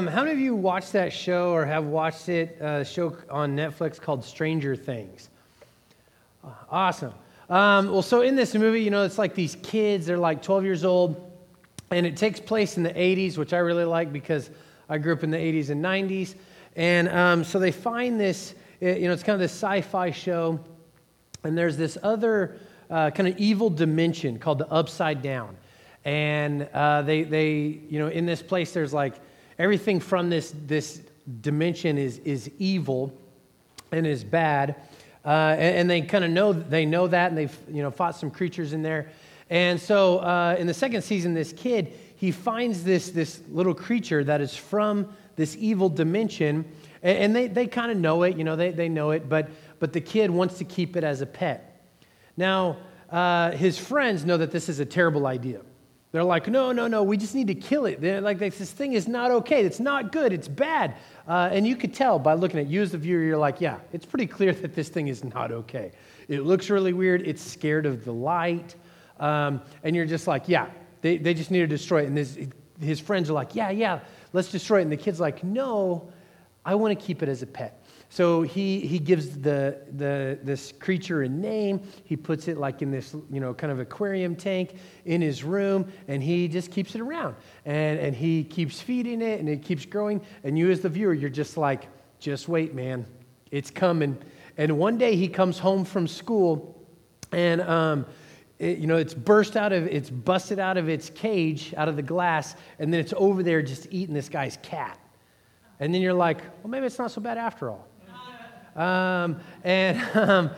Um, how many of you watched that show or have watched it? Uh, show on Netflix called Stranger Things. Awesome. Um, well, so in this movie, you know, it's like these kids, they're like 12 years old, and it takes place in the 80s, which I really like because I grew up in the 80s and 90s. And um, so they find this, you know, it's kind of this sci fi show, and there's this other uh, kind of evil dimension called the Upside Down. And uh, they, they, you know, in this place, there's like everything from this, this dimension is, is evil and is bad. Uh, and, and, they kind of know they know that, and they've you know fought some creatures in there. And so uh, in the second season, this kid he finds this this little creature that is from this evil dimension, and, and they they kind of know it, you know they they know it, but but the kid wants to keep it as a pet. Now uh, his friends know that this is a terrible idea. They're like, no, no, no, we just need to kill it. They're like, this thing is not okay. It's not good. It's bad. Uh, and you could tell by looking at you as the viewer, you're like, yeah, it's pretty clear that this thing is not okay. It looks really weird. It's scared of the light. Um, and you're just like, yeah, they, they just need to destroy it. And his, his friends are like, yeah, yeah, let's destroy it. And the kid's like, no, I want to keep it as a pet. So he, he gives the, the, this creature a name. He puts it like in this, you know, kind of aquarium tank in his room, and he just keeps it around. And, and he keeps feeding it, and it keeps growing. And you, as the viewer, you're just like, just wait, man. It's coming. And one day he comes home from school, and, um, it, you know, it's burst out of, it's busted out of its cage, out of the glass, and then it's over there just eating this guy's cat. And then you're like, well, maybe it's not so bad after all. Um, and um,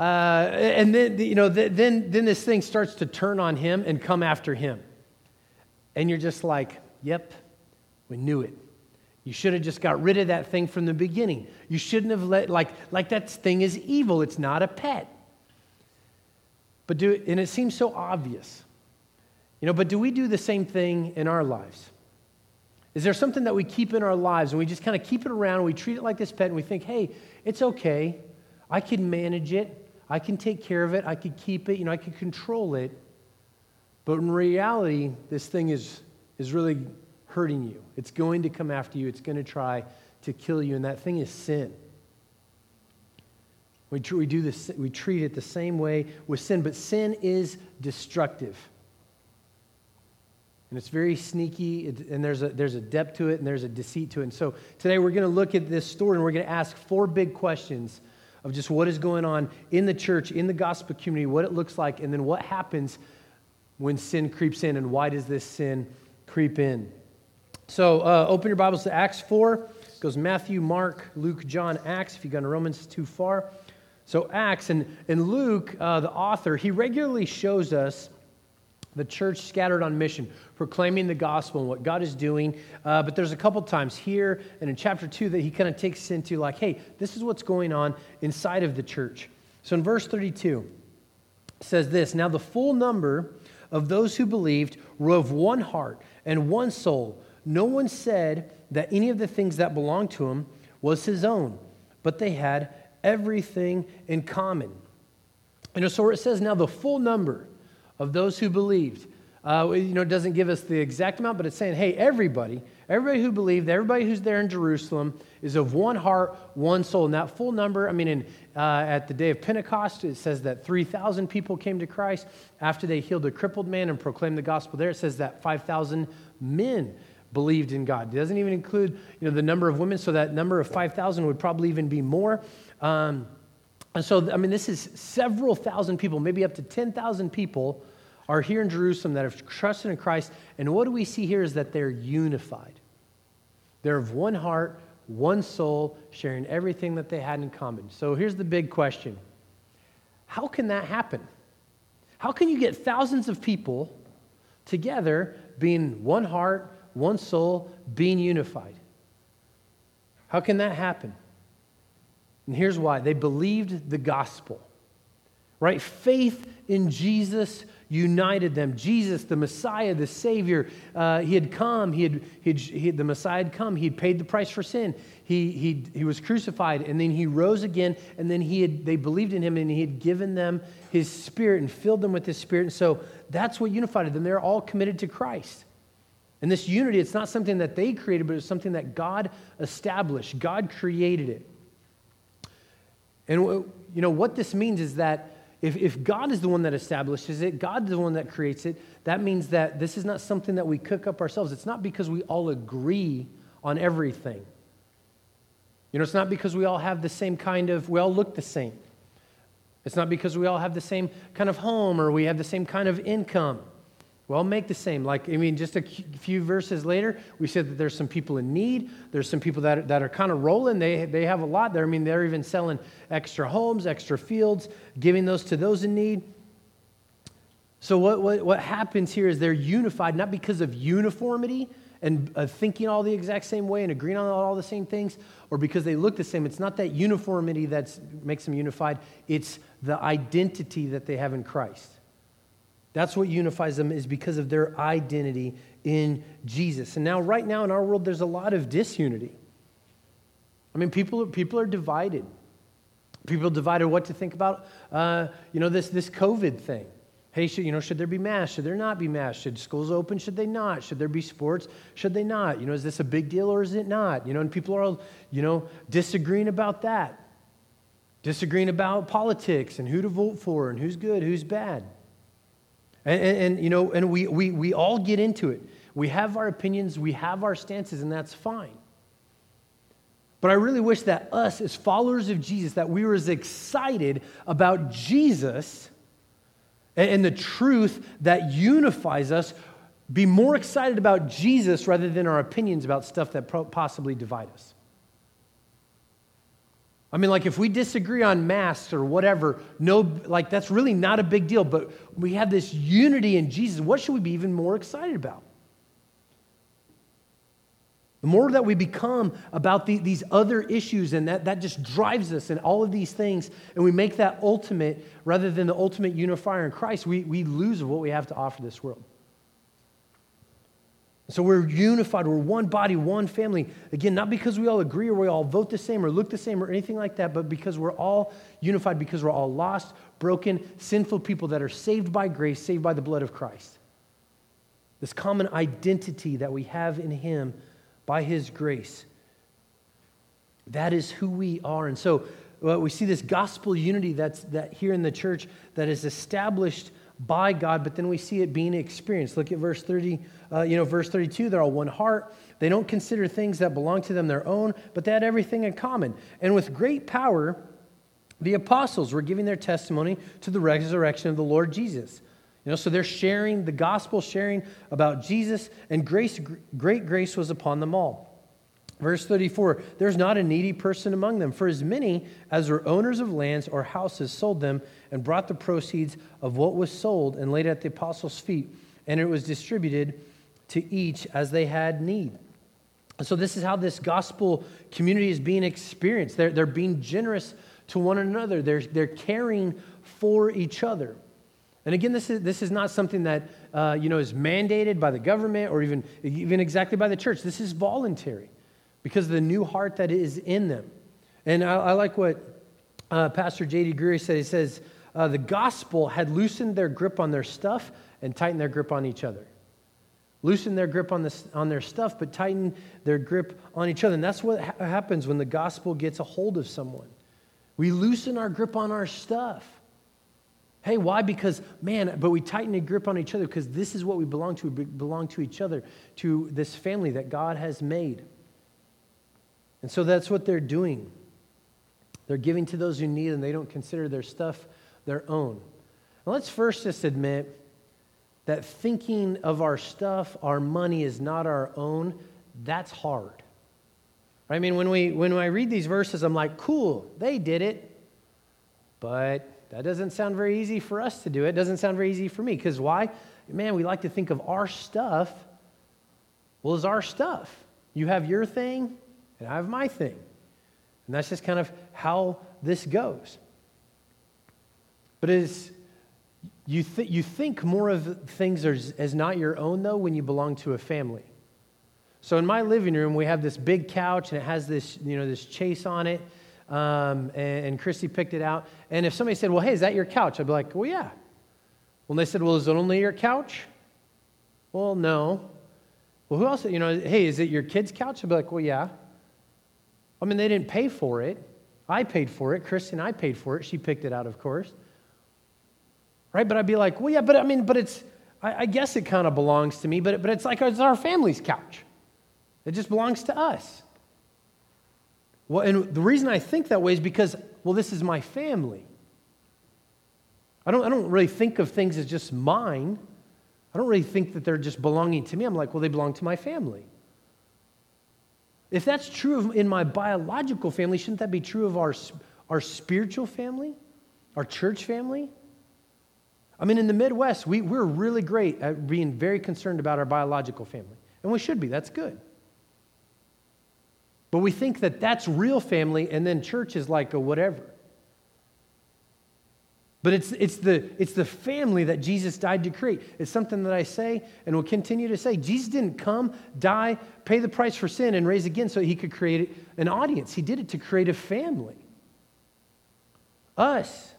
uh, and then, you know, then, then this thing starts to turn on him and come after him. And you're just like, yep, we knew it. You should have just got rid of that thing from the beginning. You shouldn't have let, like, like that thing is evil. It's not a pet. But do, and it seems so obvious. You know, but do we do the same thing in our lives? Is there something that we keep in our lives and we just kind of keep it around and we treat it like this pet and we think, hey, it's okay. I can manage it. I can take care of it. I can keep it. You know, I can control it. But in reality, this thing is, is really hurting you. It's going to come after you. It's going to try to kill you. And that thing is sin. We, we, do this, we treat it the same way with sin, but sin is destructive. And it's very sneaky, and there's a, there's a depth to it, and there's a deceit to it. And so today we're going to look at this story, and we're going to ask four big questions of just what is going on in the church, in the gospel community, what it looks like, and then what happens when sin creeps in, and why does this sin creep in. So uh, open your Bibles to Acts 4. It goes Matthew, Mark, Luke, John, Acts. If you've gone to Romans, too far. So Acts, and, and Luke, uh, the author, he regularly shows us the church scattered on mission, proclaiming the gospel and what God is doing. Uh, but there's a couple times here and in chapter 2 that he kind of takes us into, like, hey, this is what's going on inside of the church. So in verse 32, it says this Now the full number of those who believed were of one heart and one soul. No one said that any of the things that belonged to him was his own, but they had everything in common. And so it says now the full number, of those who believed. Uh, you know, it doesn't give us the exact amount, but it's saying, hey, everybody, everybody who believed, everybody who's there in Jerusalem is of one heart, one soul. And that full number, I mean, in, uh, at the day of Pentecost, it says that 3,000 people came to Christ. After they healed a crippled man and proclaimed the gospel there, it says that 5,000 men believed in God. It doesn't even include, you know, the number of women, so that number of 5,000 would probably even be more. Um, and so, I mean, this is several thousand people, maybe up to 10,000 people are here in Jerusalem that have trusted in Christ. And what do we see here is that they're unified. They're of one heart, one soul, sharing everything that they had in common. So here's the big question How can that happen? How can you get thousands of people together being one heart, one soul, being unified? How can that happen? And here's why they believed the gospel, right? Faith in Jesus united them. Jesus, the Messiah, the Savior, uh, he had come. He had, he had, he had, the Messiah had come. He had paid the price for sin. He, he, he was crucified, and then he rose again, and then he had, they believed in him, and he had given them his spirit and filled them with his spirit. And so that's what unified them. They're all committed to Christ. And this unity, it's not something that they created, but it's something that God established. God created it. And you know what this means is that if, if God is the one that establishes it, God is the one that creates it, that means that this is not something that we cook up ourselves. It's not because we all agree on everything. You know, it's not because we all have the same kind of, we all look the same. It's not because we all have the same kind of home or we have the same kind of income. Well, make the same. Like, I mean, just a few verses later, we said that there's some people in need. There's some people that, that are kind of rolling. They, they have a lot there. I mean, they're even selling extra homes, extra fields, giving those to those in need. So, what, what, what happens here is they're unified, not because of uniformity and uh, thinking all the exact same way and agreeing on all the same things, or because they look the same. It's not that uniformity that makes them unified, it's the identity that they have in Christ. That's what unifies them is because of their identity in Jesus. And now, right now in our world, there's a lot of disunity. I mean, people, people are divided. People divided what to think about, uh, you know, this, this COVID thing. Hey, should, you know, should there be masks? Should there not be masks? Should schools open? Should they not? Should there be sports? Should they not? You know, is this a big deal or is it not? You know, and people are all, you know, disagreeing about that. Disagreeing about politics and who to vote for and who's good, who's bad. And, and, and, you know, and we, we, we all get into it. We have our opinions, we have our stances, and that's fine. But I really wish that us, as followers of Jesus, that we were as excited about Jesus and, and the truth that unifies us, be more excited about Jesus rather than our opinions about stuff that possibly divide us. I mean, like if we disagree on masks or whatever, no, like that's really not a big deal. But we have this unity in Jesus. What should we be even more excited about? The more that we become about the, these other issues, and that, that just drives us and all of these things, and we make that ultimate rather than the ultimate unifier in Christ, we, we lose what we have to offer this world. So we're unified. We're one body, one family. Again, not because we all agree or we all vote the same or look the same or anything like that, but because we're all unified, because we're all lost, broken, sinful people that are saved by grace, saved by the blood of Christ. This common identity that we have in Him by His grace. That is who we are. And so well, we see this gospel unity that's that here in the church that is established by God, but then we see it being experienced. Look at verse 30, uh, you know, verse 32. They're all one heart. They don't consider things that belong to them their own, but they had everything in common. And with great power, the apostles were giving their testimony to the resurrection of the Lord Jesus. You know, so they're sharing the gospel, sharing about Jesus, and grace, great grace was upon them all. Verse 34 There's not a needy person among them, for as many as were owners of lands or houses sold them and brought the proceeds of what was sold and laid at the apostles' feet, and it was distributed to each as they had need. So, this is how this gospel community is being experienced. They're, they're being generous to one another, they're, they're caring for each other. And again, this is, this is not something that uh, you know, is mandated by the government or even, even exactly by the church. This is voluntary because of the new heart that is in them. And I, I like what uh, Pastor J.D. Greear said. He says, uh, the gospel had loosened their grip on their stuff and tightened their grip on each other. Loosen their grip on, this, on their stuff, but tighten their grip on each other. And that's what ha- happens when the gospel gets a hold of someone. We loosen our grip on our stuff. Hey, why? Because, man, but we tighten a grip on each other because this is what we belong to. We belong to each other, to this family that God has made. And so that's what they're doing. They're giving to those who need, and they don't consider their stuff their own. Now, let's first just admit that thinking of our stuff, our money is not our own, that's hard. I mean, when, we, when I read these verses, I'm like, cool, they did it. But that doesn't sound very easy for us to do. It doesn't sound very easy for me. Because why? Man, we like to think of our stuff. Well, it's our stuff. You have your thing, and I have my thing. And that's just kind of how this goes. But as you, th- you think more of things as, as not your own, though, when you belong to a family. So in my living room, we have this big couch, and it has this, you know, this chase on it. Um, and, and Christy picked it out. And if somebody said, Well, hey, is that your couch? I'd be like, Well, yeah. When they said, Well, is it only your couch? Well, no. Well, who else? You know, hey, is it your kid's couch? I'd be like, well, yeah. I mean, they didn't pay for it. I paid for it. Christy and I paid for it. She picked it out, of course. Right? But I'd be like, well, yeah, but I mean, but it's, I, I guess it kind of belongs to me, but, but it's like it's our family's couch. It just belongs to us. Well, and the reason I think that way is because, well, this is my family. I don't, I don't really think of things as just mine. I don't really think that they're just belonging to me. I'm like, well, they belong to my family. If that's true of, in my biological family, shouldn't that be true of our, our spiritual family, our church family? I mean, in the Midwest, we, we're really great at being very concerned about our biological family. And we should be, that's good. But we think that that's real family, and then church is like a whatever. But it's, it's, the, it's the family that Jesus died to create. It's something that I say and will continue to say. Jesus didn't come, die, pay the price for sin, and raise again so he could create an audience. He did it to create a family. Us.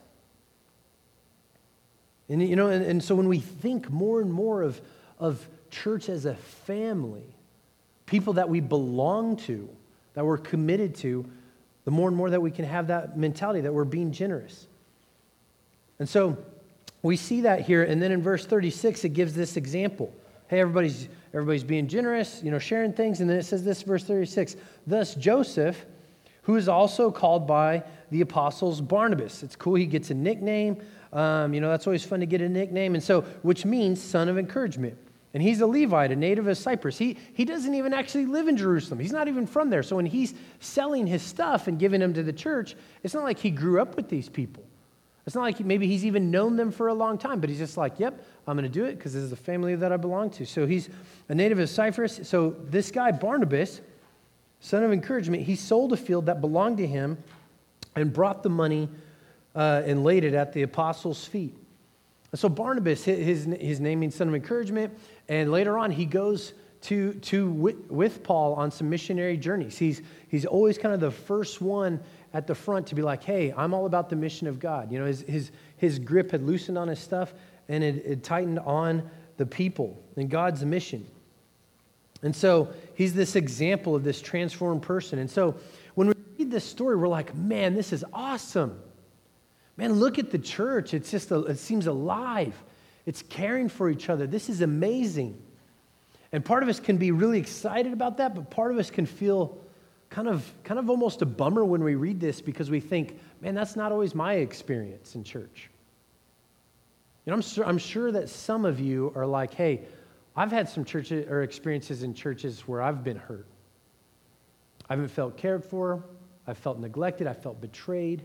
And, you know, and, and so when we think more and more of, of church as a family, people that we belong to, that we're committed to, the more and more that we can have that mentality that we're being generous. And so we see that here. And then in verse 36, it gives this example. Hey, everybody's, everybody's being generous, you know, sharing things. And then it says this, verse 36 Thus Joseph, who is also called by the apostles Barnabas. It's cool. He gets a nickname. Um, you know, that's always fun to get a nickname. And so, which means son of encouragement. And he's a Levite, a native of Cyprus. He, he doesn't even actually live in Jerusalem. He's not even from there. So when he's selling his stuff and giving them to the church, it's not like he grew up with these people. It's not like maybe he's even known them for a long time, but he's just like, yep, I'm going to do it because this is the family that I belong to. So he's a native of Cyprus. So this guy, Barnabas, son of encouragement, he sold a field that belonged to him and brought the money uh, and laid it at the apostles' feet. And so Barnabas, his, his name means son of encouragement, and later on he goes to, to with, with Paul on some missionary journeys. He's, he's always kind of the first one at the front to be like, hey, I'm all about the mission of God. You know, his, his, his grip had loosened on his stuff and it, it tightened on the people and God's mission. And so he's this example of this transformed person. And so when we read this story, we're like, man, this is awesome. Man, look at the church. It's just, a, it seems alive. It's caring for each other. This is amazing. And part of us can be really excited about that, but part of us can feel kind of, kind of almost a bummer when we read this because we think, man, that's not always my experience in church. You know, I'm sure, I'm sure that some of you are like, hey, I've had some churches or experiences in churches where I've been hurt. I haven't felt cared for. I felt neglected. I felt betrayed.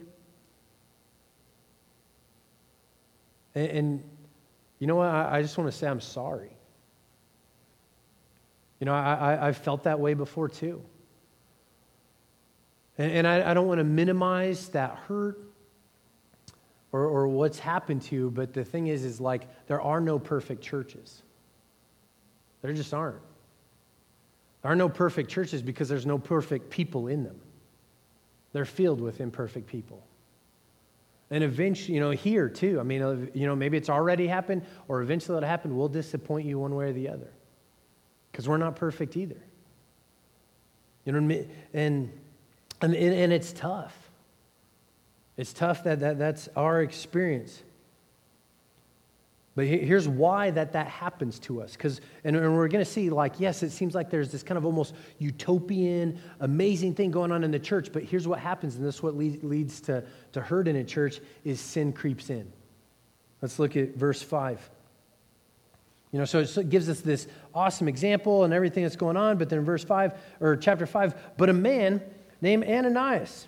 And, and you know what? I, I just want to say I'm sorry. You know, I, I, I've felt that way before too. And, and I, I don't want to minimize that hurt or, or what's happened to you, but the thing is, is like there are no perfect churches. There just aren't. There are no perfect churches because there's no perfect people in them. They're filled with imperfect people. And eventually, you know, here too, I mean, you know, maybe it's already happened or eventually it'll happen. We'll disappoint you one way or the other because we're not perfect either. You know what I mean? And and, and it's tough. It's tough that, that that's our experience. But here's why that that happens to us. Because, and, and we're going to see, like, yes, it seems like there's this kind of almost utopian, amazing thing going on in the church. But here's what happens, and this is what leads, leads to, to hurt in a church, is sin creeps in. Let's look at verse 5. You know, so it gives us this awesome example and everything that's going on. But then verse 5, or chapter 5, but a man named Ananias,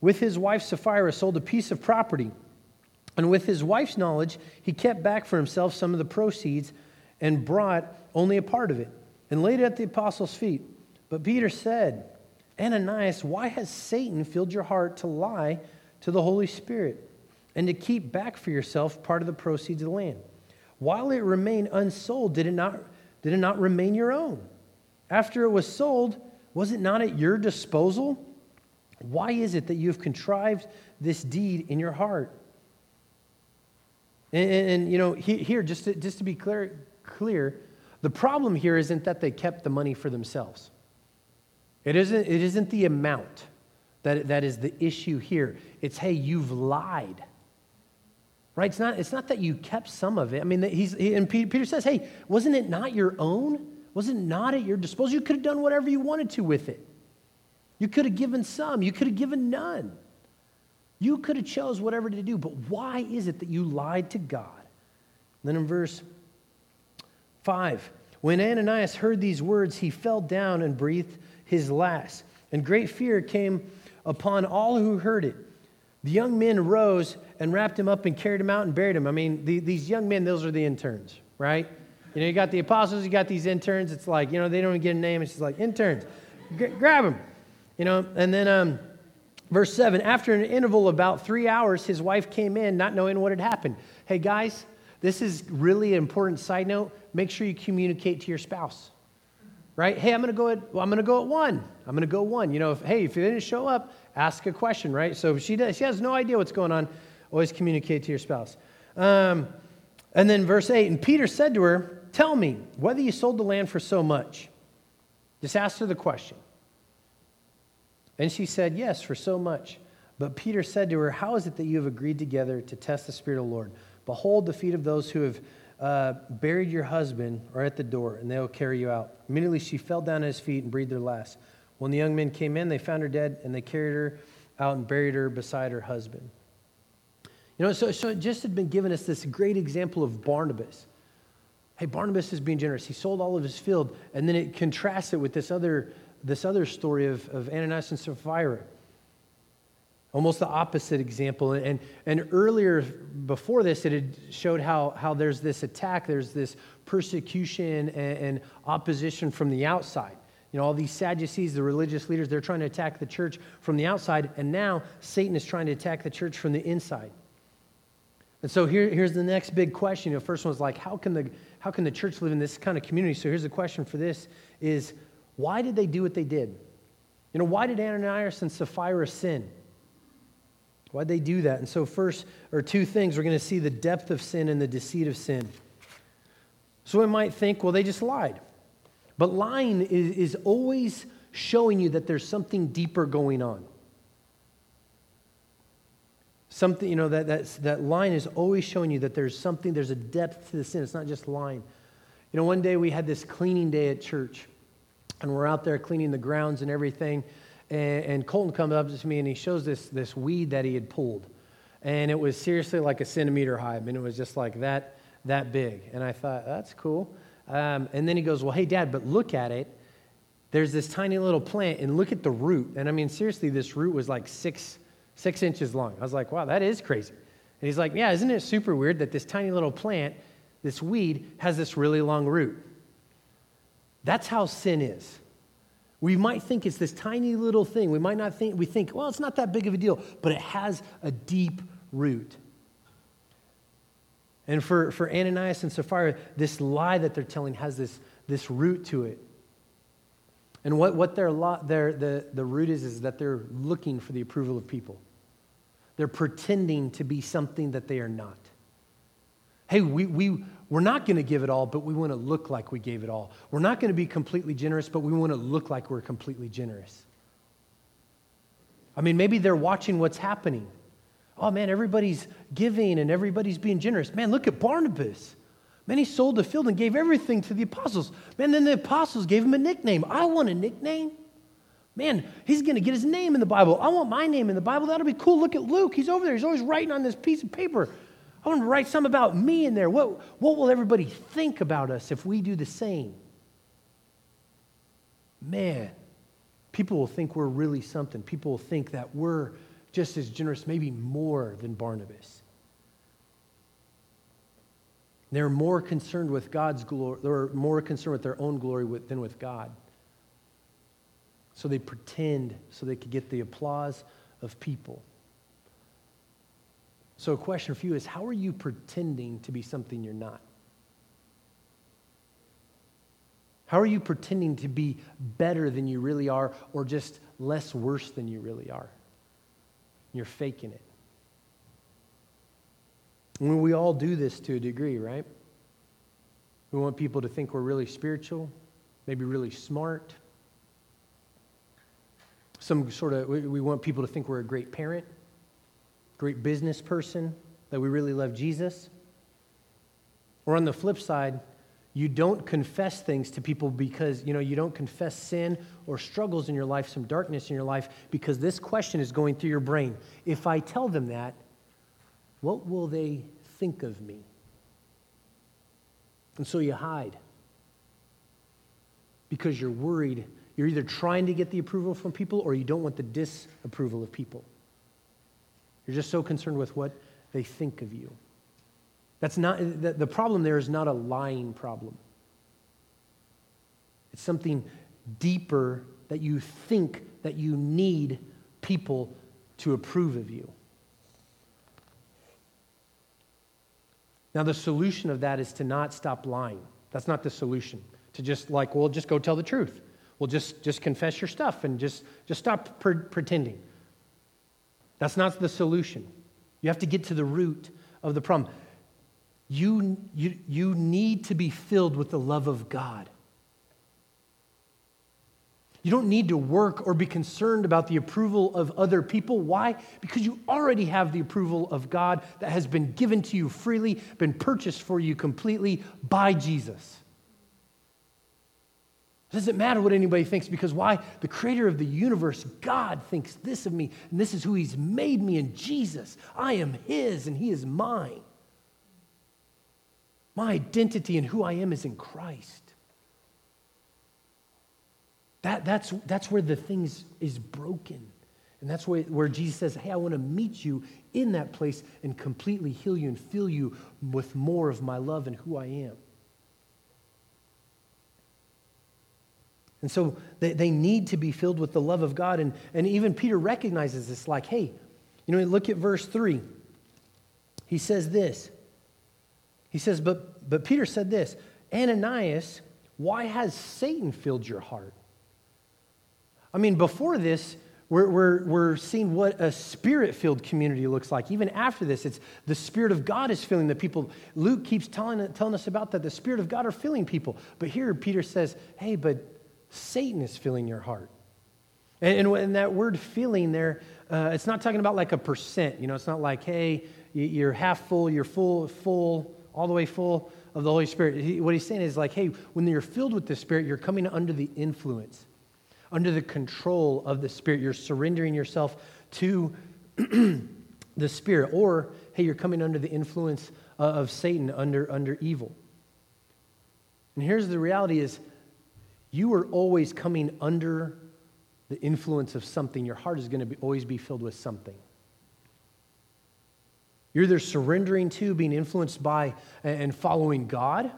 with his wife Sapphira, sold a piece of property. And with his wife's knowledge, he kept back for himself some of the proceeds and brought only a part of it and laid it at the apostles' feet. But Peter said, Ananias, why has Satan filled your heart to lie to the Holy Spirit and to keep back for yourself part of the proceeds of the land? While it remained unsold, did it not, did it not remain your own? After it was sold, was it not at your disposal? Why is it that you have contrived this deed in your heart? And, and, and you know, he, here, just to, just to be clear, clear, The problem here isn't that they kept the money for themselves. It isn't, it isn't the amount that, that is the issue here. It's, hey, you've lied. Right? It's not, it's not that you kept some of it. I mean, he's, he, and Peter says, hey, wasn't it not your own? Was it not at your disposal? You could have done whatever you wanted to with it. You could have given some. You could have given none. You could have chose whatever to do. But why is it that you lied to God? And then in verse 5, when Ananias heard these words, he fell down and breathed his last. And great fear came upon all who heard it. The young men rose and wrapped him up and carried him out and buried him. I mean, the, these young men, those are the interns, right? You know, you got the apostles, you got these interns. It's like, you know, they don't even get a name. It's just like, interns, G- grab them. You know, and then um, verse 7 after an interval of about three hours, his wife came in not knowing what had happened. Hey, guys, this is really an important side note. Make sure you communicate to your spouse, right? Hey, I'm going to go at, well, I'm going to go at one. I'm going to go one. You know, if, hey, if you didn't show up, ask a question, right? So she does, she has no idea what's going on. Always communicate to your spouse. Um, and then verse 8, and Peter said to her, Tell me whether you sold the land for so much. Just ask her the question. And she said, Yes, for so much. But Peter said to her, How is it that you have agreed together to test the Spirit of the Lord? Behold, the feet of those who have uh, buried your husband are at the door, and they will carry you out. Immediately she fell down at his feet and breathed her last. When the young men came in, they found her dead, and they carried her out and buried her beside her husband. You know, so, so it just had been given us this great example of Barnabas. Hey, Barnabas is being generous. He sold all of his field. And then it contrasts it with this other, this other story of, of Ananias and Sapphira. Almost the opposite example. And, and earlier, before this, it had showed how, how there's this attack, there's this persecution and, and opposition from the outside. You know, all these Sadducees, the religious leaders, they're trying to attack the church from the outside. And now Satan is trying to attack the church from the inside. And so here, here's the next big question. You know, first one was like, how can the how can the church live in this kind of community? So here's the question for this is why did they do what they did? You know, why did Ananias and Sapphira sin? Why'd they do that? And so first, or two things, we're going to see the depth of sin and the deceit of sin. So we might think, well, they just lied. But lying is, is always showing you that there's something deeper going on. Something, you know, that, that, that line is always showing you that there's something, there's a depth to the sin. It's not just lying. You know, one day we had this cleaning day at church, and we're out there cleaning the grounds and everything. And, and Colton comes up to me and he shows this, this weed that he had pulled. And it was seriously like a centimeter high. I mean, it was just like that, that big. And I thought, that's cool. Um, and then he goes, Well, hey, Dad, but look at it. There's this tiny little plant, and look at the root. And I mean, seriously, this root was like six six inches long. I was like, wow, that is crazy. And he's like, yeah, isn't it super weird that this tiny little plant, this weed, has this really long root? That's how sin is. We might think it's this tiny little thing. We might not think, we think, well, it's not that big of a deal, but it has a deep root. And for, for Ananias and Sapphira, this lie that they're telling has this, this root to it. And what, what their, their, the, the root is, is that they're looking for the approval of people. They're pretending to be something that they are not. Hey, we, we, we're not going to give it all, but we want to look like we gave it all. We're not going to be completely generous, but we want to look like we're completely generous. I mean, maybe they're watching what's happening. Oh man, everybody's giving and everybody's being generous. Man, look at Barnabas. Man, he sold the field and gave everything to the apostles. Man, then the apostles gave him a nickname. I want a nickname. Man, he's going to get his name in the Bible. I want my name in the Bible. That'll be cool. Look at Luke. He's over there. He's always writing on this piece of paper. I want to write some about me in there. What, what will everybody think about us if we do the same? Man, people will think we're really something. People will think that we're just as generous, maybe more than Barnabas. They're more concerned with God's glory, they're more concerned with their own glory than with God. So they pretend so they could get the applause of people. So, a question for you is how are you pretending to be something you're not? How are you pretending to be better than you really are or just less worse than you really are? You're faking it. We all do this to a degree, right? We want people to think we're really spiritual, maybe really smart. Some sort of, we want people to think we're a great parent, great business person, that we really love Jesus. Or on the flip side, you don't confess things to people because, you know, you don't confess sin or struggles in your life, some darkness in your life, because this question is going through your brain. If I tell them that, what will they think of me? And so you hide because you're worried. You're either trying to get the approval from people or you don't want the disapproval of people. You're just so concerned with what they think of you. That's not, the problem there is not a lying problem. It's something deeper that you think that you need people to approve of you. Now, the solution of that is to not stop lying. That's not the solution. To just like, well, just go tell the truth. Well, just, just confess your stuff and just, just stop per- pretending. That's not the solution. You have to get to the root of the problem. You, you, you need to be filled with the love of God. You don't need to work or be concerned about the approval of other people. Why? Because you already have the approval of God that has been given to you freely, been purchased for you completely by Jesus. It doesn't matter what anybody thinks because why? The creator of the universe, God, thinks this of me, and this is who he's made me in Jesus. I am his, and he is mine. My identity and who I am is in Christ. That, that's, that's where the thing is broken. And that's where, where Jesus says, Hey, I want to meet you in that place and completely heal you and fill you with more of my love and who I am. And so they, they need to be filled with the love of God. And, and even Peter recognizes this like, hey, you know, look at verse 3. He says this. He says, but, but Peter said this Ananias, why has Satan filled your heart? I mean, before this, we're, we're, we're seeing what a spirit filled community looks like. Even after this, it's the Spirit of God is filling the people. Luke keeps telling, telling us about that. The Spirit of God are filling people. But here, Peter says, hey, but Satan is filling your heart. And, and, and that word filling there, uh, it's not talking about like a percent. You know, it's not like, hey, you're half full, you're full, full, all the way full of the Holy Spirit. He, what he's saying is like, hey, when you're filled with the Spirit, you're coming under the influence under the control of the Spirit. You're surrendering yourself to the Spirit. Or, hey, you're coming under the influence of Satan, under, under evil. And here's the reality is you are always coming under the influence of something. Your heart is going to be, always be filled with something. You're either surrendering to, being influenced by, and following God,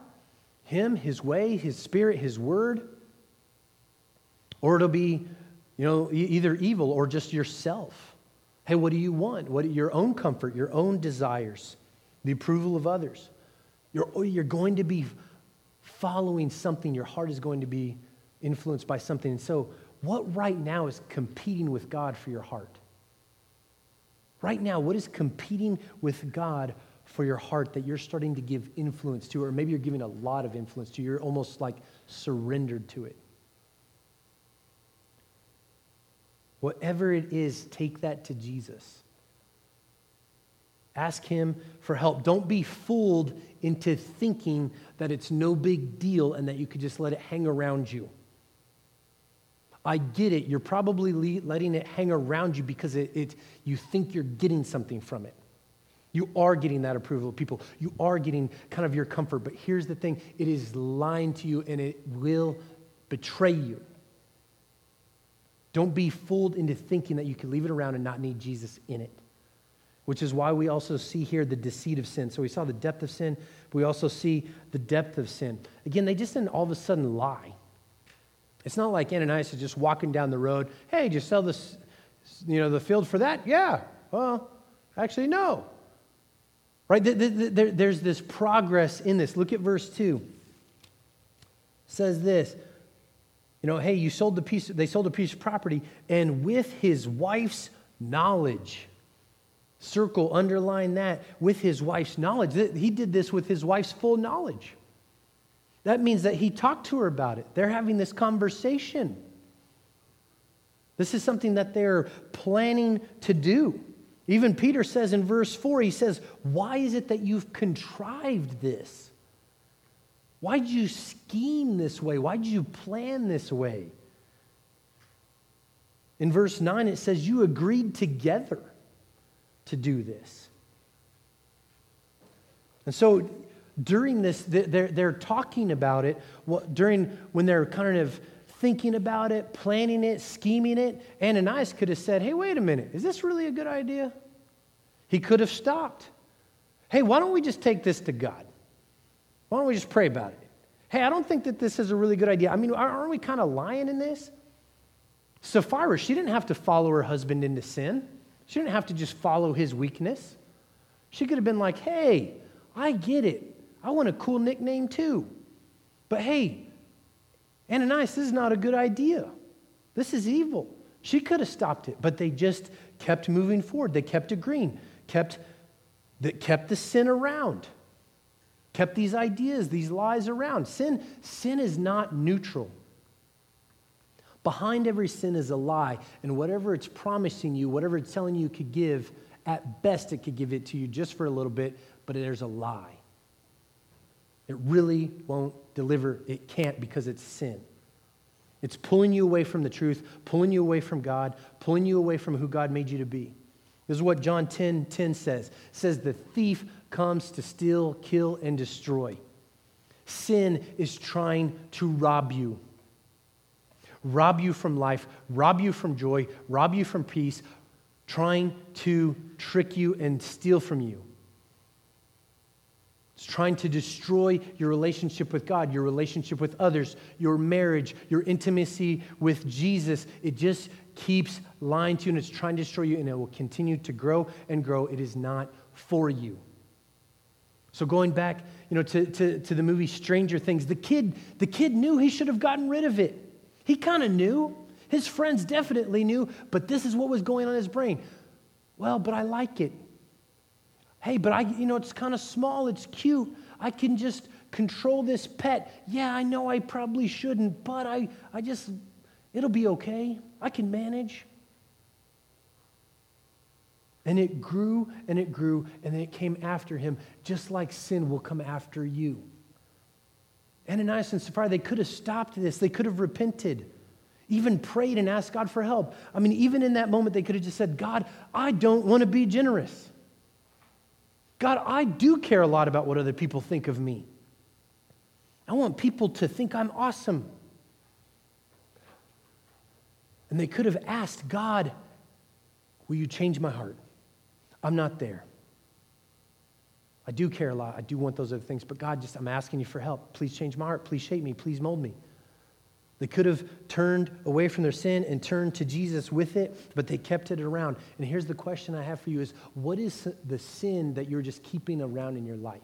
Him, His way, His Spirit, His Word or it'll be, you know, either evil or just yourself. Hey, what do you want? What your own comfort, your own desires, the approval of others. You're, you're going to be following something. Your heart is going to be influenced by something. And so, what right now is competing with God for your heart? Right now, what is competing with God for your heart that you're starting to give influence to, or maybe you're giving a lot of influence to? You're almost like surrendered to it. Whatever it is, take that to Jesus. Ask Him for help. Don't be fooled into thinking that it's no big deal and that you could just let it hang around you. I get it. You're probably letting it hang around you because it, it, you think you're getting something from it. You are getting that approval of people. You are getting kind of your comfort. But here's the thing it is lying to you and it will betray you. Don't be fooled into thinking that you can leave it around and not need Jesus in it. Which is why we also see here the deceit of sin. So we saw the depth of sin, but we also see the depth of sin. Again, they just didn't all of a sudden lie. It's not like Ananias is just walking down the road. Hey, just sell this, you know, the field for that? Yeah. Well, actually, no. Right? There's this progress in this. Look at verse 2. It says this you know, hey, you sold the piece, they sold a piece of property, and with his wife's knowledge, circle, underline that, with his wife's knowledge. He did this with his wife's full knowledge. That means that he talked to her about it. They're having this conversation. This is something that they're planning to do. Even Peter says in verse 4, he says, Why is it that you've contrived this? Why did you scheme this way? Why did you plan this way? In verse 9, it says, You agreed together to do this. And so during this, they're, they're talking about it during when they're kind of thinking about it, planning it, scheming it. Ananias could have said, Hey, wait a minute, is this really a good idea? He could have stopped. Hey, why don't we just take this to God? Why don't we just pray about it? Hey, I don't think that this is a really good idea. I mean, aren't we kind of lying in this? Sapphira, she didn't have to follow her husband into sin. She didn't have to just follow his weakness. She could have been like, hey, I get it. I want a cool nickname too. But hey, Ananias, this is not a good idea. This is evil. She could have stopped it, but they just kept moving forward. They kept agreeing, kept, that kept the sin around, kept these ideas, these lies around. Sin, sin is not neutral. Behind every sin is a lie, and whatever it's promising you, whatever it's telling you could give, at best it could give it to you just for a little bit, but there's a lie. It really won't deliver. It can't because it's sin. It's pulling you away from the truth, pulling you away from God, pulling you away from who God made you to be. This is what John 10 10 says. It says, The thief comes to steal, kill, and destroy. Sin is trying to rob you. Rob you from life, rob you from joy, rob you from peace, trying to trick you and steal from you. It's trying to destroy your relationship with God, your relationship with others, your marriage, your intimacy with Jesus. It just keeps lying to you and it's trying to destroy you and it will continue to grow and grow. It is not for you. So going back, you know, to, to, to the movie Stranger Things, the kid, the kid knew he should have gotten rid of it. He kind of knew. His friends definitely knew, but this is what was going on in his brain. Well, but I like it. Hey, but I, you know, it's kind of small, it's cute. I can just control this pet. Yeah, I know I probably shouldn't, but I, I just, it'll be okay. I can manage. And it grew and it grew, and then it came after him, just like sin will come after you. Ananias and Sapphira, they could have stopped this, they could have repented, even prayed and asked God for help. I mean, even in that moment, they could have just said, God, I don't want to be generous. God, I do care a lot about what other people think of me. I want people to think I'm awesome. And they could have asked, God, will you change my heart? I'm not there. I do care a lot. I do want those other things. But God, just I'm asking you for help. Please change my heart. Please shape me. Please mold me. They could have turned away from their sin and turned to Jesus with it, but they kept it around. And here's the question I have for you is what is the sin that you're just keeping around in your life?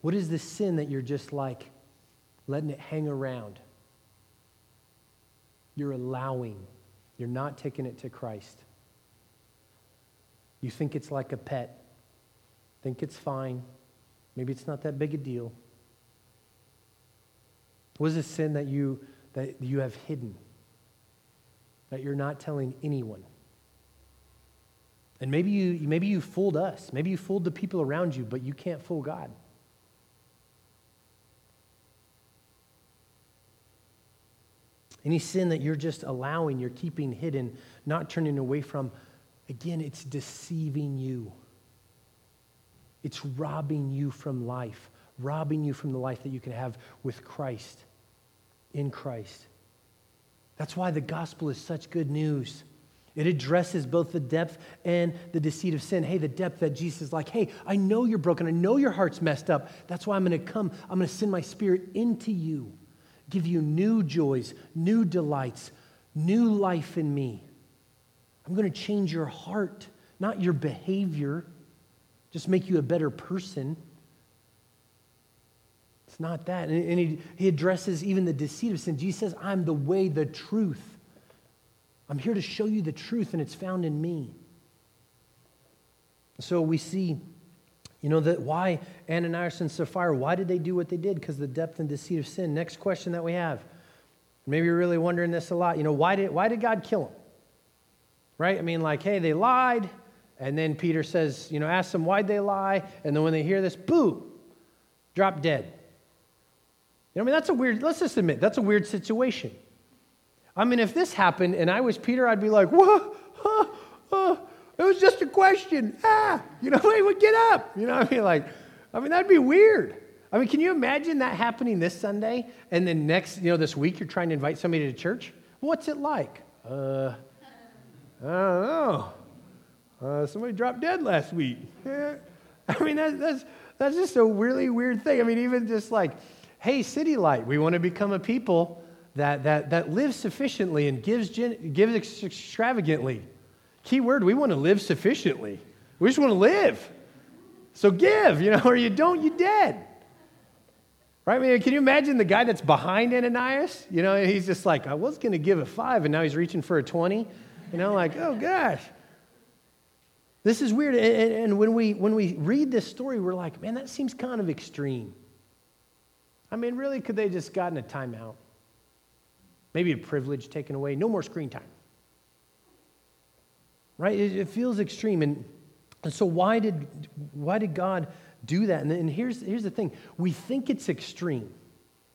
What is the sin that you're just like letting it hang around? You're allowing. You're not taking it to Christ. You think it's like a pet. Think it's fine. Maybe it's not that big a deal. What is a sin that you, that you have hidden? That you're not telling anyone? And maybe you, maybe you fooled us. Maybe you fooled the people around you, but you can't fool God. Any sin that you're just allowing, you're keeping hidden, not turning away from, again, it's deceiving you. It's robbing you from life robbing you from the life that you can have with Christ, in Christ. That's why the gospel is such good news. It addresses both the depth and the deceit of sin. Hey, the depth that Jesus is like, hey, I know you're broken. I know your heart's messed up. That's why I'm going to come. I'm going to send my spirit into you, give you new joys, new delights, new life in me. I'm going to change your heart, not your behavior, just make you a better person. It's not that. And, and he, he addresses even the deceit of sin. Jesus says, I'm the way, the truth. I'm here to show you the truth, and it's found in me. So we see, You know that why Ananias and Sapphira, why did they do what they did? Because the depth and deceit of sin. Next question that we have. Maybe you're really wondering this a lot. You know, why did, why did God kill them? Right? I mean, like, hey, they lied. And then Peter says, you know, ask them why'd they lie. And then when they hear this, boo, drop dead. You know, I mean, that's a weird, let's just admit, that's a weird situation. I mean, if this happened and I was Peter, I'd be like, whoa, huh, huh, it was just a question. Ah, you know, they would get up. You know, I mean, like, I mean, that'd be weird. I mean, can you imagine that happening this Sunday and then next, you know, this week you're trying to invite somebody to church? What's it like? Uh, I don't know. Uh, somebody dropped dead last week. I mean, that, that's, that's just a really weird thing. I mean, even just like, hey, City Light, we want to become a people that, that, that lives sufficiently and gives, gives extravagantly. Key word, we want to live sufficiently. We just want to live. So give, you know, or you don't, you dead. Right? I mean, can you imagine the guy that's behind Ananias? You know, he's just like, I was going to give a five, and now he's reaching for a 20. You know, like, oh gosh. This is weird. And, and when, we, when we read this story, we're like, man, that seems kind of extreme. I mean, really, could they just gotten a timeout? Maybe a privilege taken away, no more screen time. Right? It, it feels extreme. And, and so, why did, why did God do that? And, and here's, here's the thing we think it's extreme.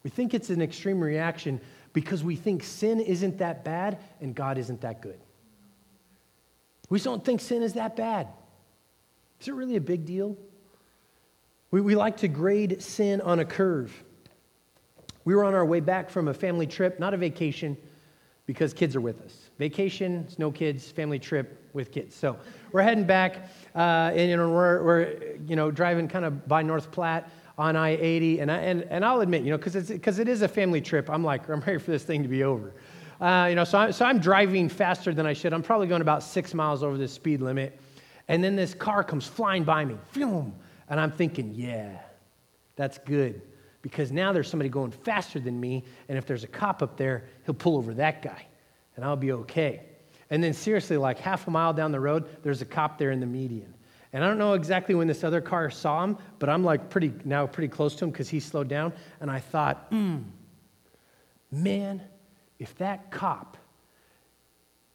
We think it's an extreme reaction because we think sin isn't that bad and God isn't that good. We just don't think sin is that bad. Is it really a big deal? We, we like to grade sin on a curve. We were on our way back from a family trip, not a vacation, because kids are with us. Vacation, no kids, family trip with kids. So we're heading back, uh, and you know, we're, we're you know driving kind of by North Platte on I-80, and I, and, and I'll admit, you know, because it is a family trip, I'm like, I'm ready for this thing to be over. Uh, you know, so, I, so I'm driving faster than I should. I'm probably going about six miles over the speed limit. And then this car comes flying by me. Phew, and I'm thinking, yeah, that's good. Because now there's somebody going faster than me. And if there's a cop up there, he'll pull over that guy. And I'll be okay. And then, seriously, like half a mile down the road, there's a cop there in the median. And I don't know exactly when this other car saw him, but I'm like pretty now pretty close to him because he slowed down. And I thought, hmm, man, if that cop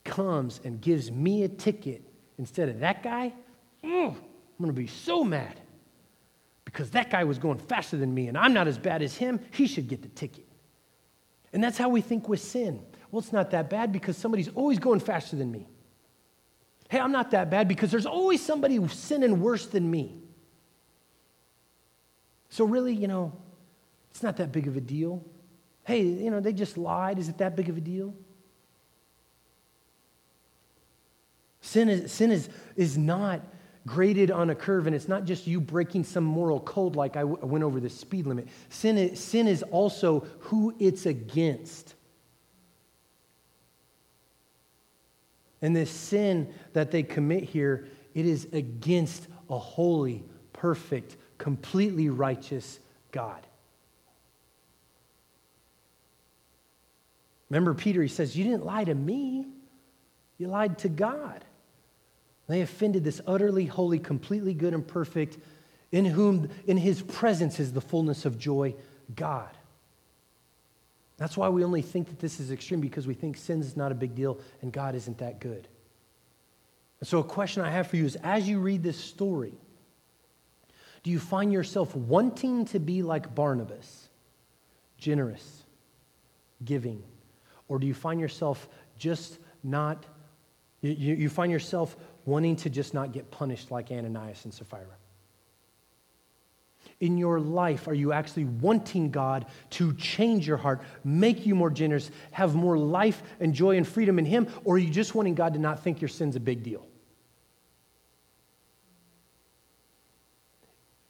comes and gives me a ticket instead of that guy, mm, I'm going to be so mad because that guy was going faster than me and I'm not as bad as him. He should get the ticket. And that's how we think with sin. Well, it's not that bad because somebody's always going faster than me. Hey, I'm not that bad because there's always somebody sinning worse than me. So, really, you know, it's not that big of a deal. Hey, you know, they just lied. Is it that big of a deal? Sin is, sin is, is not graded on a curve, and it's not just you breaking some moral code like I, w- I went over the speed limit. Sin is, sin is also who it's against. And this sin that they commit here, it is against a holy, perfect, completely righteous God. Remember, Peter, he says, You didn't lie to me, you lied to God. They offended this utterly holy, completely good and perfect, in whom, in his presence is the fullness of joy, God. That's why we only think that this is extreme because we think sin is not a big deal and God isn't that good. And so, a question I have for you is as you read this story, do you find yourself wanting to be like Barnabas, generous, giving, or do you find yourself just not, you, you find yourself wanting to just not get punished like Ananias and Sapphira? In your life, are you actually wanting God to change your heart, make you more generous, have more life and joy and freedom in Him, or are you just wanting God to not think your sin's a big deal?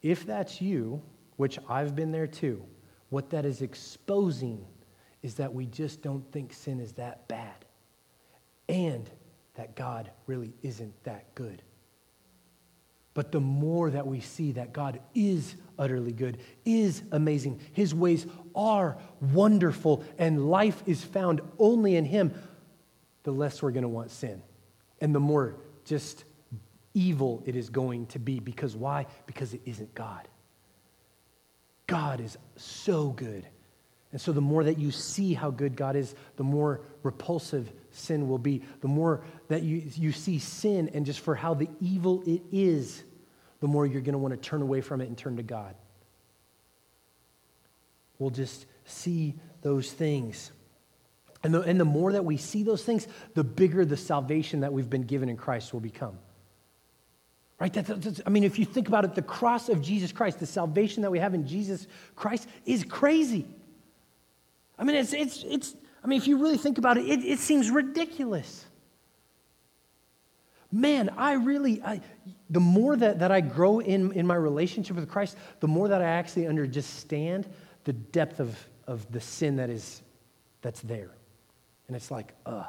If that's you, which I've been there too, what that is exposing is that we just don't think sin is that bad and that God really isn't that good. But the more that we see that God is utterly good, is amazing, His ways are wonderful, and life is found only in Him, the less we're going to want sin. And the more just evil it is going to be. Because why? Because it isn't God. God is so good. And so the more that you see how good God is, the more repulsive sin will be. The more that you, you see sin and just for how the evil it is, the more you're going to want to turn away from it and turn to God. We'll just see those things. And the, and the more that we see those things, the bigger the salvation that we've been given in Christ will become. Right? That's, I mean, if you think about it, the cross of Jesus Christ, the salvation that we have in Jesus Christ is crazy. I mean, it's, it's, it's I mean, if you really think about it, it, it seems ridiculous. Man, I really, I, the more that, that I grow in, in my relationship with Christ, the more that I actually understand the depth of, of the sin that is, that's there. And it's like, ugh.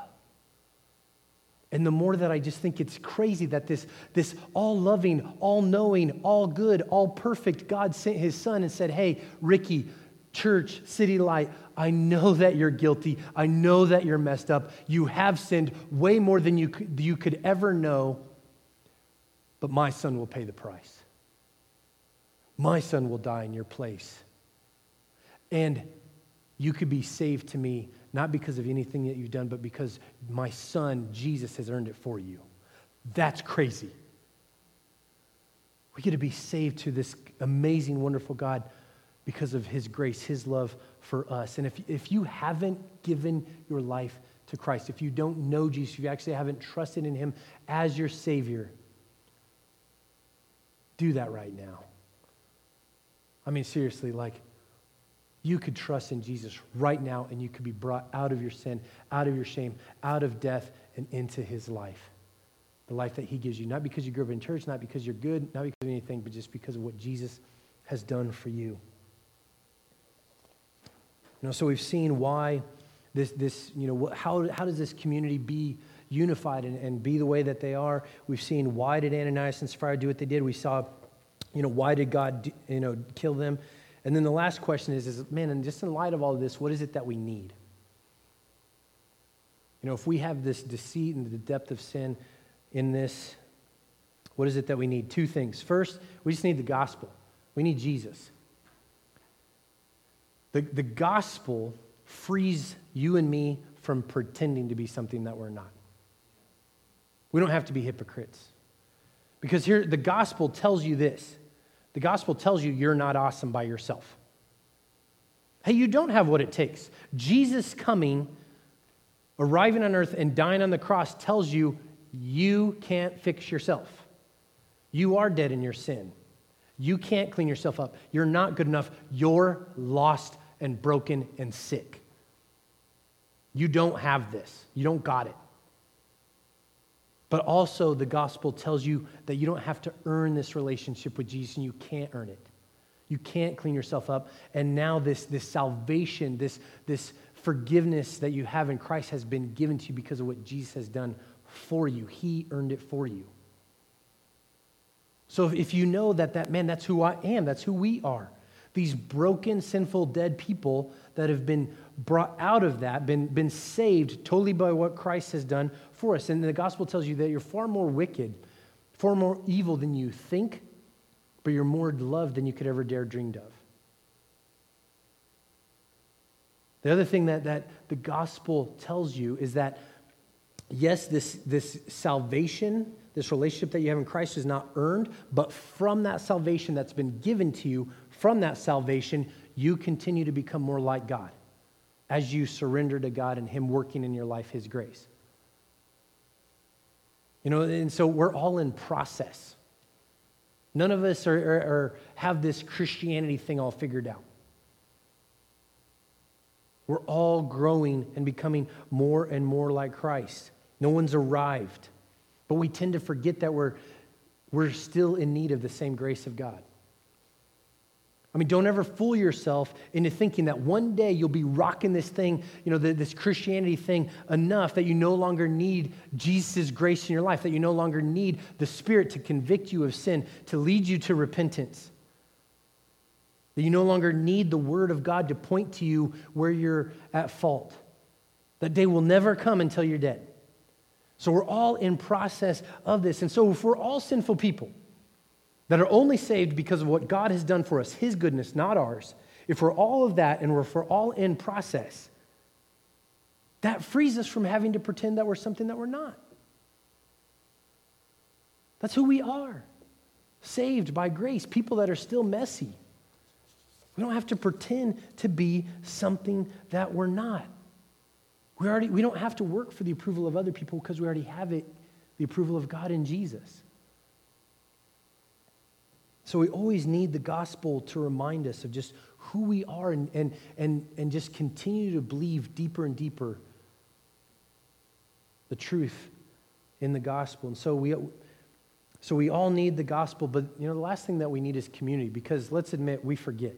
And the more that I just think it's crazy that this, this all loving, all knowing, all good, all perfect God sent his son and said, Hey, Ricky, church, city light, I know that you're guilty. I know that you're messed up. You have sinned way more than you could, you could ever know, but my son will pay the price. My son will die in your place. And you could be saved to me not because of anything that you've done, but because my son, Jesus, has earned it for you. That's crazy. We get to be saved to this amazing, wonderful God because of his grace, his love for us. And if, if you haven't given your life to Christ, if you don't know Jesus, if you actually haven't trusted in him as your Savior, do that right now. I mean, seriously, like, you could trust in Jesus right now and you could be brought out of your sin, out of your shame, out of death, and into his life. The life that he gives you, not because you grew up in church, not because you're good, not because of anything, but just because of what Jesus has done for you. Know, so we've seen why this, this you know, how, how does this community be unified and, and be the way that they are? We've seen why did Ananias and Sapphira do what they did? We saw, you know, why did God, you know, kill them? And then the last question is, is man, and just in light of all of this, what is it that we need? You know, if we have this deceit and the depth of sin in this, what is it that we need? Two things. First, we just need the gospel. We need Jesus. The, the gospel frees you and me from pretending to be something that we're not. We don't have to be hypocrites. Because here, the gospel tells you this the gospel tells you you're not awesome by yourself. Hey, you don't have what it takes. Jesus coming, arriving on earth, and dying on the cross tells you you can't fix yourself. You are dead in your sin. You can't clean yourself up. You're not good enough. You're lost and broken and sick. You don't have this. You don't got it. But also, the gospel tells you that you don't have to earn this relationship with Jesus and you can't earn it. You can't clean yourself up. And now, this, this salvation, this, this forgiveness that you have in Christ has been given to you because of what Jesus has done for you. He earned it for you. So, if you know that, that man, that's who I am, that's who we are, these broken, sinful, dead people that have been brought out of that, been, been saved totally by what Christ has done for us. And the gospel tells you that you're far more wicked, far more evil than you think, but you're more loved than you could ever dare dreamed of. The other thing that, that the gospel tells you is that, yes, this, this salvation, this relationship that you have in Christ is not earned, but from that salvation that's been given to you, from that salvation, you continue to become more like God as you surrender to God and Him working in your life His grace. You know, and so we're all in process. None of us are, are, are, have this Christianity thing all figured out. We're all growing and becoming more and more like Christ. No one's arrived. But we tend to forget that we're, we're still in need of the same grace of God. I mean, don't ever fool yourself into thinking that one day you'll be rocking this thing, you know, this Christianity thing enough that you no longer need Jesus' grace in your life, that you no longer need the Spirit to convict you of sin, to lead you to repentance. That you no longer need the Word of God to point to you where you're at fault. That day will never come until you're dead. So we're all in process of this. And so if we're all sinful people that are only saved because of what God has done for us, his goodness, not ours, if we're all of that and we're for all in process, that frees us from having to pretend that we're something that we're not. That's who we are. Saved by grace, people that are still messy. We don't have to pretend to be something that we're not. We, already, we don't have to work for the approval of other people because we already have it, the approval of God in Jesus. So we always need the gospel to remind us of just who we are and, and, and, and just continue to believe deeper and deeper the truth in the gospel. And so we, so we all need the gospel, but you know, the last thing that we need is community because let's admit we forget.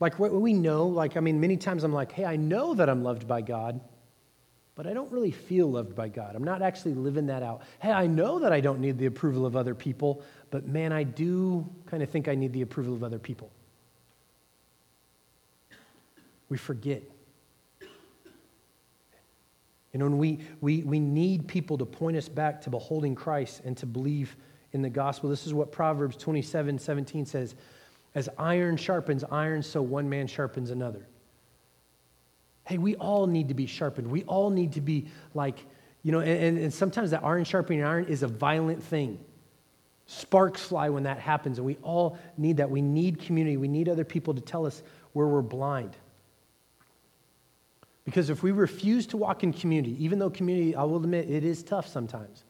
Like what we know, like, I mean, many times I'm like, hey, I know that I'm loved by God, but I don't really feel loved by God. I'm not actually living that out. Hey, I know that I don't need the approval of other people, but man, I do kind of think I need the approval of other people. We forget. You know, and we, we, we need people to point us back to beholding Christ and to believe in the gospel. This is what Proverbs 27 17 says. As iron sharpens iron, so one man sharpens another. Hey, we all need to be sharpened. We all need to be like, you know, and, and sometimes that iron sharpening iron is a violent thing. Sparks fly when that happens, and we all need that. We need community. We need other people to tell us where we're blind. Because if we refuse to walk in community, even though community, I will admit, it is tough sometimes,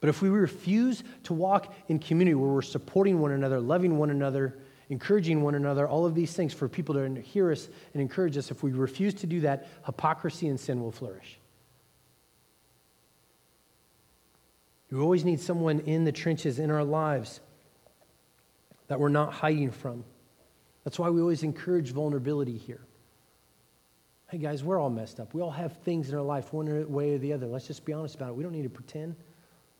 but if we refuse to walk in community where we're supporting one another, loving one another, encouraging one another, all of these things for people to hear us and encourage us. If we refuse to do that, hypocrisy and sin will flourish. We always need someone in the trenches in our lives that we're not hiding from. That's why we always encourage vulnerability here. Hey guys, we're all messed up. We all have things in our life, one way or the other. Let's just be honest about it. We don't need to pretend.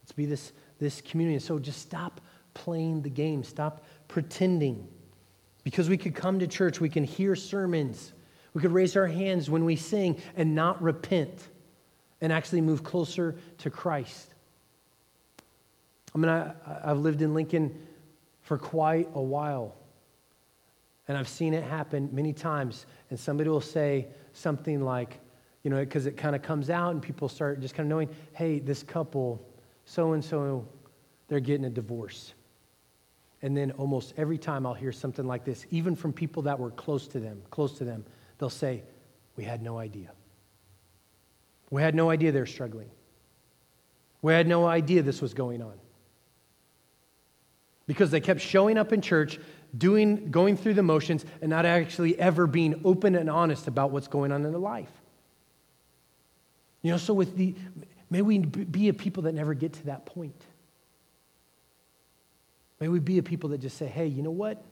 Let's be this, this community. So just stop playing the game, stop pretending. Because we could come to church, we can hear sermons, we could raise our hands when we sing and not repent and actually move closer to Christ. I mean, I, I've lived in Lincoln for quite a while, and I've seen it happen many times. And somebody will say something like, you know, because it kind of comes out and people start just kind of knowing, hey, this couple, so and so, they're getting a divorce. And then almost every time I'll hear something like this, even from people that were close to them, close to them, they'll say, We had no idea. We had no idea they were struggling. We had no idea this was going on. Because they kept showing up in church, doing, going through the motions, and not actually ever being open and honest about what's going on in their life. You know, so with the, may we be a people that never get to that point. May we be a people that just say, hey, you know what?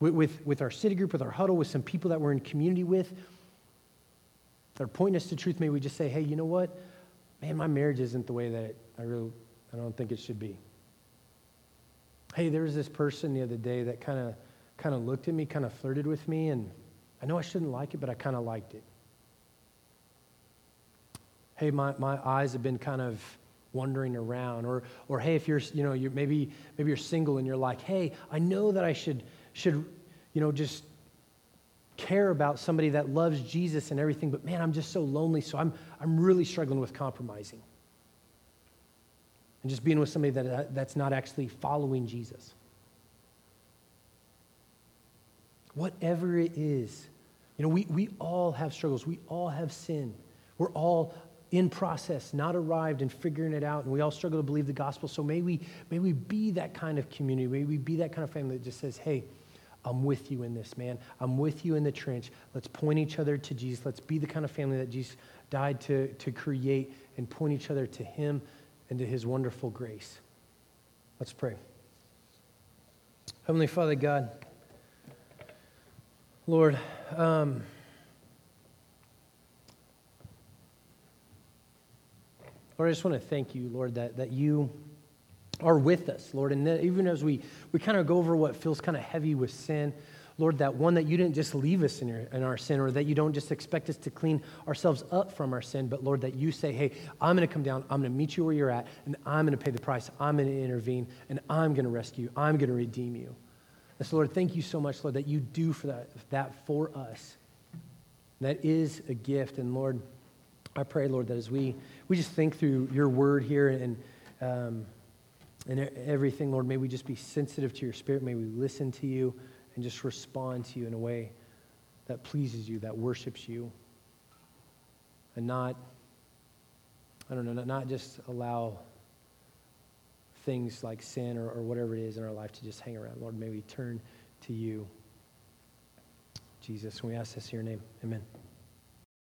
With, with, with, our city group, with our huddle, with some people that we're in community with, that are pointing us to truth, may we just say, hey, you know what? Man, my marriage isn't the way that I really, I don't think it should be. Hey, there was this person the other day that kind of kind of looked at me, kind of flirted with me, and I know I shouldn't like it, but I kind of liked it. Hey, my, my eyes have been kind of wandering around. Or or hey if you're you know you're maybe maybe you're single and you're like hey i know that i should should you know just care about somebody that loves jesus and everything but man i'm just so lonely so i'm i'm really struggling with compromising. And just being with somebody that that's not actually following jesus. Whatever it is you know we, we all have struggles. We all have sin. We're all in process, not arrived and figuring it out, and we all struggle to believe the gospel. So may we, may we be that kind of community. May we be that kind of family that just says, hey, I'm with you in this, man. I'm with you in the trench. Let's point each other to Jesus. Let's be the kind of family that Jesus died to, to create and point each other to him and to his wonderful grace. Let's pray. Heavenly Father God, Lord, um, Lord, I just want to thank you, Lord, that, that you are with us, Lord. And even as we, we kind of go over what feels kind of heavy with sin, Lord, that one that you didn't just leave us in, your, in our sin, or that you don't just expect us to clean ourselves up from our sin, but Lord, that you say, hey, I'm going to come down, I'm going to meet you where you're at, and I'm going to pay the price, I'm going to intervene, and I'm going to rescue I'm going to redeem you. And so, Lord, thank you so much, Lord, that you do for that, that for us. That is a gift. And Lord, I pray, Lord, that as we, we just think through your word here and, um, and everything, Lord, may we just be sensitive to your spirit. May we listen to you and just respond to you in a way that pleases you, that worships you, and not, I don't know, not, not just allow things like sin or, or whatever it is in our life to just hang around. Lord, may we turn to you. Jesus, we ask this in your name. Amen.